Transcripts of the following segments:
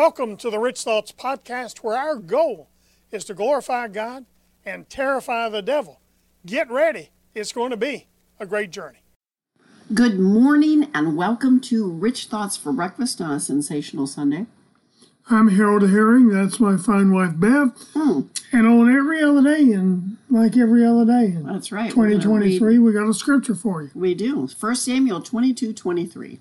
Welcome to the Rich Thoughts Podcast, where our goal is to glorify God and terrify the devil. Get ready, it's going to be a great journey. Good morning and welcome to Rich Thoughts for Breakfast on a Sensational Sunday. I'm Harold Herring, that's my fine wife Bev. Hmm, And on every other day, and like every other day in that's right. We're gonna 2023, we got a scripture for you. We do. 1 Samuel 22 23.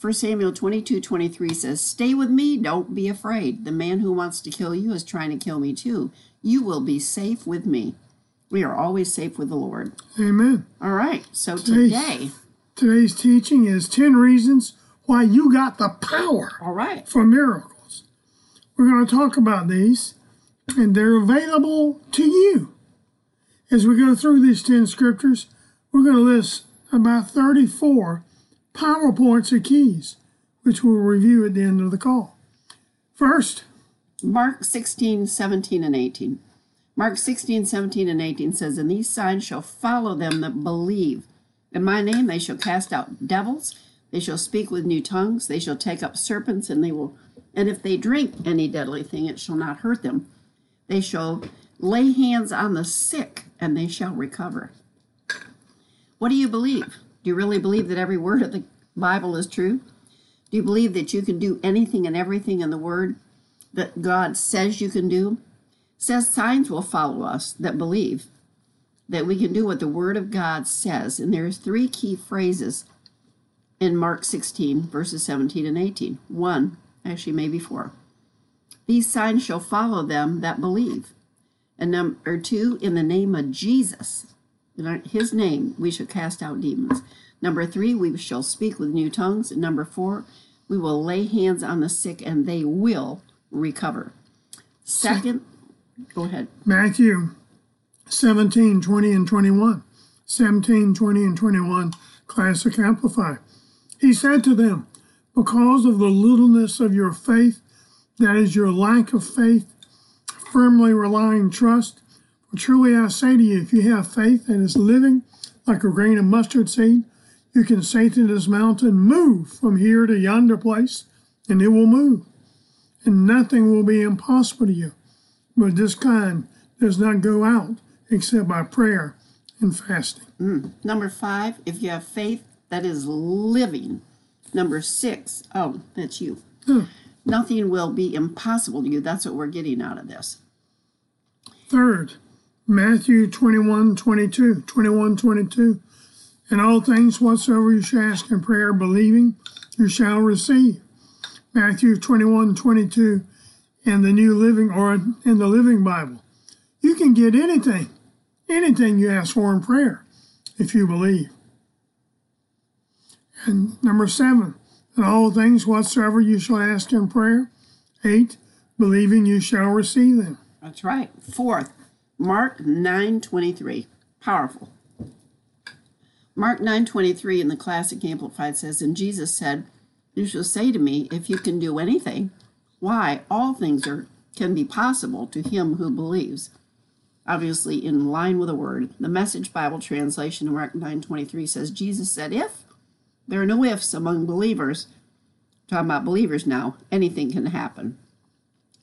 1 Samuel 22 23 says, Stay with me, don't be afraid. The man who wants to kill you is trying to kill me too. You will be safe with me. We are always safe with the Lord. Amen. All right, so Today's- today, Today's teaching is 10 reasons why you got the power all right, for miracles. We're going to talk about these, and they're available to you. As we go through these 10 scriptures, we're going to list about 34 PowerPoints or keys, which we'll review at the end of the call. First, Mark 16, 17, and 18. Mark 16, 17, and 18 says, And these signs shall follow them that believe. In my name they shall cast out devils, they shall speak with new tongues, they shall take up serpents, and they will and if they drink any deadly thing, it shall not hurt them. They shall lay hands on the sick, and they shall recover. What do you believe? Do you really believe that every word of the Bible is true? Do you believe that you can do anything and everything in the Word that God says you can do? Says signs will follow us that believe that we can do what the Word of God says. And there's three key phrases in Mark 16, verses 17 and 18. One, actually, maybe four. These signs shall follow them that believe. And number two, in the name of Jesus, in his name, we shall cast out demons. Number three, we shall speak with new tongues. Number four, we will lay hands on the sick and they will recover. Second, go ahead. Matthew 17, 20, and 21. 17, 20, and 21, Classic Amplify. He said to them, Because of the littleness of your faith, that is your lack of faith, firmly relying trust. For truly I say to you, if you have faith that is living like a grain of mustard seed, you can say to this mountain, Move from here to yonder place, and it will move. And nothing will be impossible to you. But this kind does not go out except by prayer and fasting. Mm. Number five, if you have faith that is living. Number six, oh, that's you. Nothing will be impossible to you. That's what we're getting out of this. Third, Matthew 21, 22, 21, 22. In all things whatsoever you shall ask in prayer, believing, you shall receive. Matthew 21, 22 in the New Living or in the Living Bible. You can get anything, anything you ask for in prayer if you believe. And number seven, in all things whatsoever you shall ask in prayer. Eight, believing you shall receive them. That's right. Fourth, Mark 9:23. Powerful. Mark 9:23 in the Classic Amplified says, "And Jesus said, you shall say to me, if you can do anything, why all things are can be possible to him who believes." Obviously in line with the word. The Message Bible translation Mark 9:23 says Jesus said, "If there are no ifs among believers, talking about believers now, anything can happen."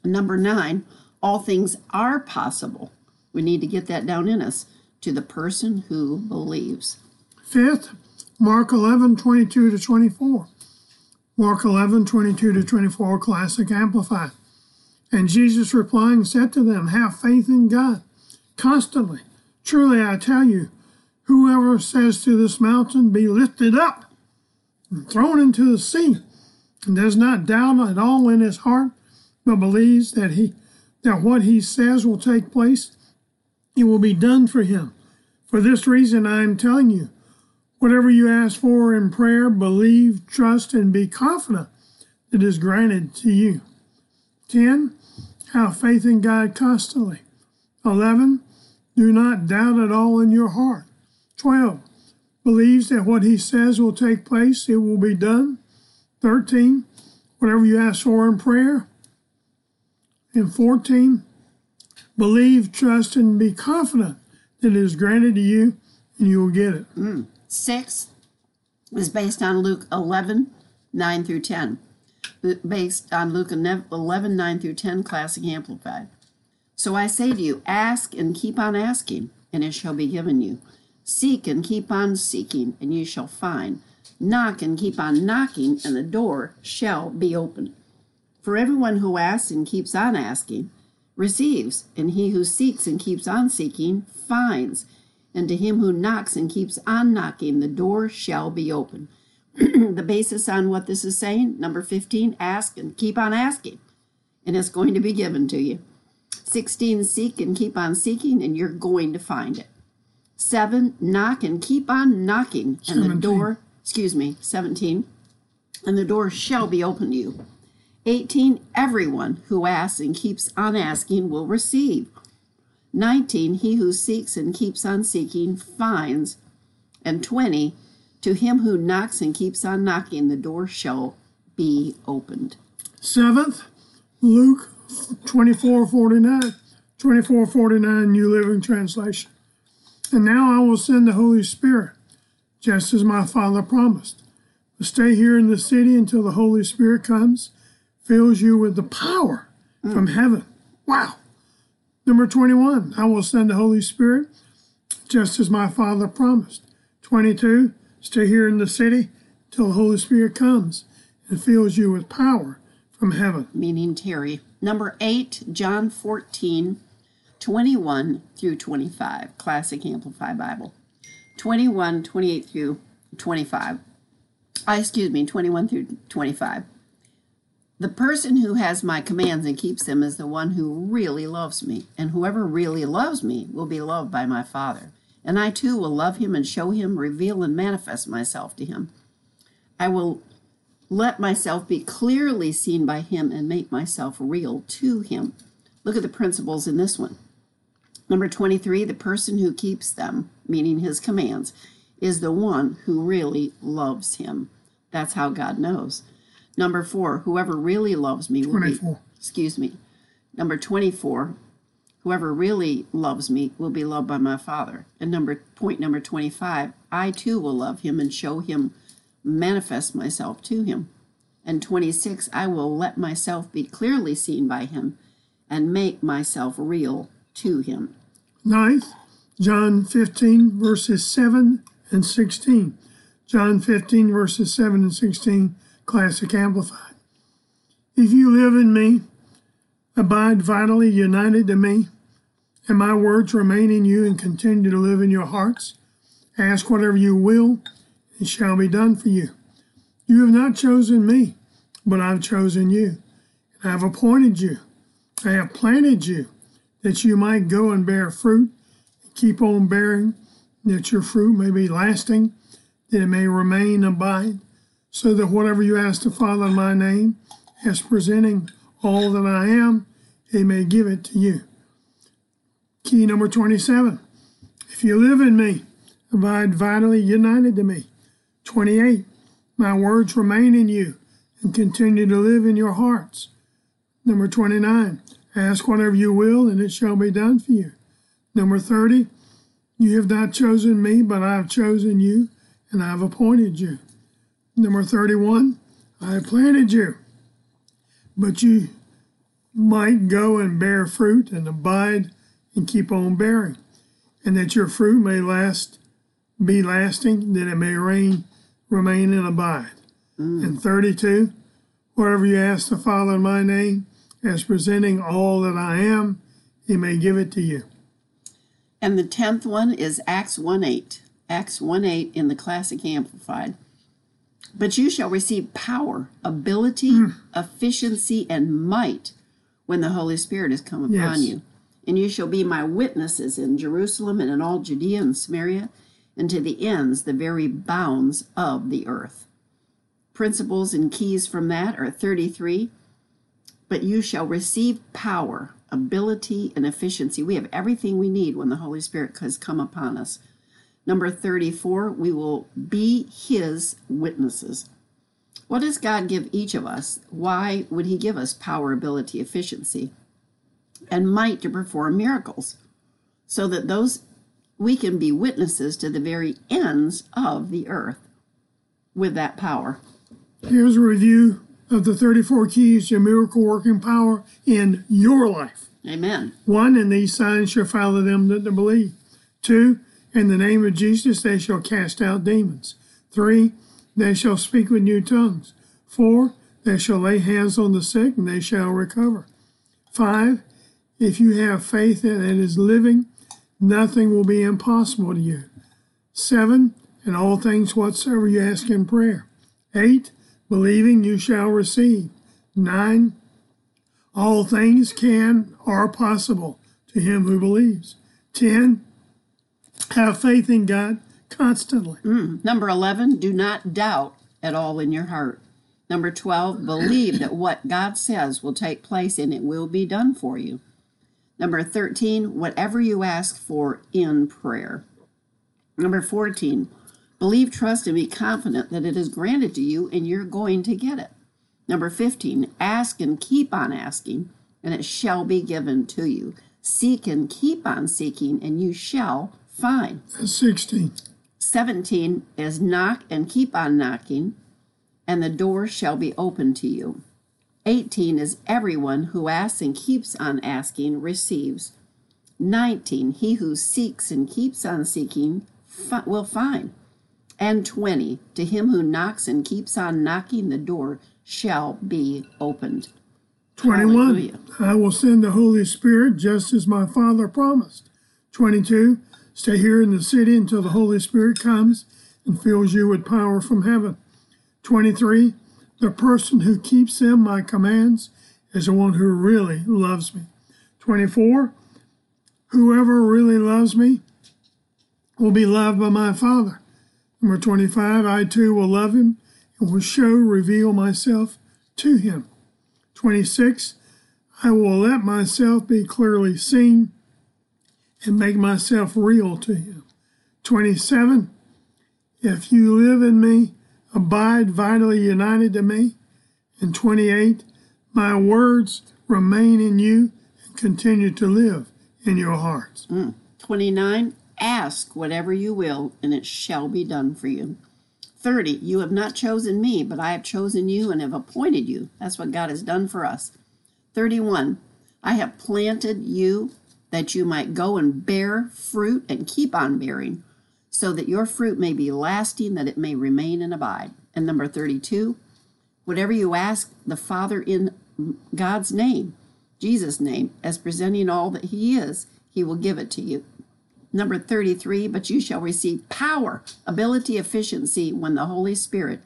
Number nine, all things are possible. We need to get that down in us to the person who believes. Fifth, Mark 11, 22 to 24. Mark 11, 22 to 24, Classic Amplified. And Jesus replying said to them, Have faith in God constantly. Truly I tell you, whoever says to this mountain, Be lifted up and thrown into the sea, and does not doubt at all in his heart, but believes that he that what he says will take place, it will be done for him. For this reason I am telling you, whatever you ask for in prayer, believe, trust, and be confident it is granted to you. 10. Have faith in God constantly. 11. Do not doubt at all in your heart. 12. Believes that what he says will take place, it will be done. 13. Whatever you ask for in prayer. And 14. Believe, trust, and be confident that it is granted to you and you will get it. Six is based on Luke 11, 9 through 10. based on Luke 11 9 through 10, Classic Amplified. So I say to you, ask and keep on asking, and it shall be given you. Seek and keep on seeking, and you shall find. Knock and keep on knocking, and the door shall be opened. For everyone who asks and keeps on asking receives, and he who seeks and keeps on seeking finds. And to him who knocks and keeps on knocking, the door shall be open. the basis on what this is saying, number 15, ask and keep on asking, and it's going to be given to you. 16, seek and keep on seeking, and you're going to find it. 7, knock and keep on knocking, and 17. the door, excuse me, 17, and the door shall be open to you. 18, everyone who asks and keeps on asking will receive. 19, he who seeks and keeps on seeking finds. And 20, to him who knocks and keeps on knocking, the door shall be opened. Seventh, Luke 24 49, 24 49, New Living Translation. And now I will send the Holy Spirit, just as my Father promised. But stay here in the city until the Holy Spirit comes, fills you with the power mm. from heaven. Wow. Number 21, I will send the Holy Spirit, just as my Father promised. 22, Stay here in the city till the Holy Spirit comes and fills you with power from heaven. Meaning Terry. Number eight, John 14, 21 through 25, Classic Amplified Bible. 21, 28 through 25. Uh, excuse me, 21 through 25. The person who has my commands and keeps them is the one who really loves me, and whoever really loves me will be loved by my Father and I too will love him and show him, reveal and manifest myself to him. I will let myself be clearly seen by him and make myself real to him. Look at the principles in this one. Number 23, the person who keeps them, meaning his commands, is the one who really loves him. That's how God knows. Number four, whoever really loves me will 24. be, excuse me. Number 24, Whoever really loves me will be loved by my Father. And number point number 25, I too will love him and show him manifest myself to him. And 26, I will let myself be clearly seen by him and make myself real to him. Ninth, John 15, verses 7 and 16. John 15, verses 7 and 16, Classic Amplified. If you live in me, abide vitally united to me, and my words remain in you and continue to live in your hearts. Ask whatever you will, it shall be done for you. You have not chosen me, but I've chosen you. And I have appointed you. I have planted you that you might go and bear fruit and keep on bearing, that your fruit may be lasting, that it may remain abide, so that whatever you ask the Father in my name, as presenting all that I am, he may give it to you. Key number 27. If you live in me, abide vitally united to me. 28. My words remain in you and continue to live in your hearts. Number 29. Ask whatever you will, and it shall be done for you. Number 30. You have not chosen me, but I have chosen you, and I have appointed you. Number 31. I have planted you, but you might go and bear fruit and abide and keep on bearing, and that your fruit may last, be lasting, that it may reign, remain and abide. Mm. And 32, whatever you ask the Father in my name, as presenting all that I am, he may give it to you. And the tenth one is Acts 1 8. Acts 1 8 in the Classic Amplified. But you shall receive power, ability, mm. efficiency, and might when the Holy Spirit has come upon yes. you and you shall be my witnesses in Jerusalem and in all Judea and Samaria, and to the ends, the very bounds of the earth. Principles and keys from that are 33. But you shall receive power, ability, and efficiency. We have everything we need when the Holy Spirit has come upon us. Number 34, we will be his witnesses. What does God give each of us? Why would he give us power, ability, efficiency? and might to perform miracles, so that those we can be witnesses to the very ends of the earth with that power. Here's a review of the 34 keys to miracle working power in your life. Amen. One, and these signs shall follow them that believe. Two, in the name of Jesus they shall cast out demons. Three, they shall speak with new tongues. Four, they shall lay hands on the sick and they shall recover. Five, if you have faith that it is living, nothing will be impossible to you. Seven, in all things whatsoever you ask in prayer. Eight, believing you shall receive. Nine, all things can are possible to him who believes. Ten, have faith in God constantly. Mm. Number 11, do not doubt at all in your heart. Number 12, believe that what God says will take place and it will be done for you. Number 13, whatever you ask for in prayer. Number 14, believe, trust, and be confident that it is granted to you and you're going to get it. Number 15, ask and keep on asking, and it shall be given to you. Seek and keep on seeking, and you shall That's 16. 17 is knock and keep on knocking, and the door shall be open to you. 18 is everyone who asks and keeps on asking receives. 19, he who seeks and keeps on seeking fi- will find. And 20, to him who knocks and keeps on knocking, the door shall be opened. 21. Hallelujah. I will send the Holy Spirit just as my Father promised. 22. Stay here in the city until the Holy Spirit comes and fills you with power from heaven. 23. The person who keeps them, my commands, is the one who really loves me. 24. Whoever really loves me will be loved by my Father. Number 25. I too will love him and will show, reveal myself to him. 26. I will let myself be clearly seen and make myself real to him. 27. If you live in me, abide vitally united to me. And 28. My words remain in you and continue to live in your hearts. Mm. 29 ask whatever you will and it shall be done for you 30 you have not chosen me but i have chosen you and have appointed you that's what god has done for us 31 i have planted you that you might go and bear fruit and keep on bearing so that your fruit may be lasting that it may remain and abide. And number 32 whatever you ask the father in god's name jesus name as presenting all that he is he will give it to you. Number 33, but you shall receive power, ability, efficiency when the Holy Spirit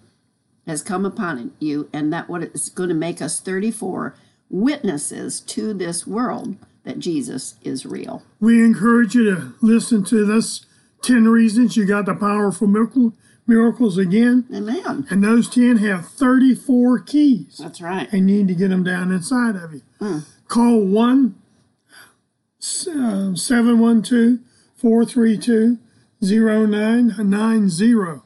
has come upon you, and that what is going to make us 34 witnesses to this world that Jesus is real. We encourage you to listen to this 10 reasons you got the powerful miracle, miracles again. Amen. And those 10 have 34 keys. That's right. and you need to get them down inside of you. Mm. Call 1 uh, 712 432 0990.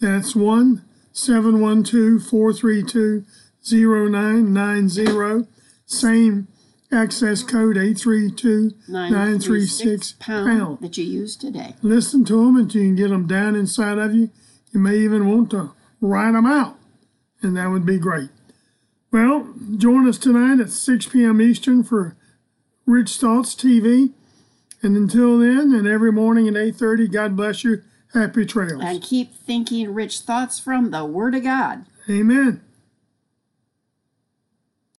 That's 1 712 432 0990. Same access code 832 936 pound. that you use today. Listen to them until you can get them down inside of you. You may even want to write them out, and that would be great. Well, join us tonight at 6 p.m. Eastern for Rich Thoughts TV. And until then, and every morning at 8.30, God bless you. Happy trails. And keep thinking rich thoughts from the Word of God. Amen.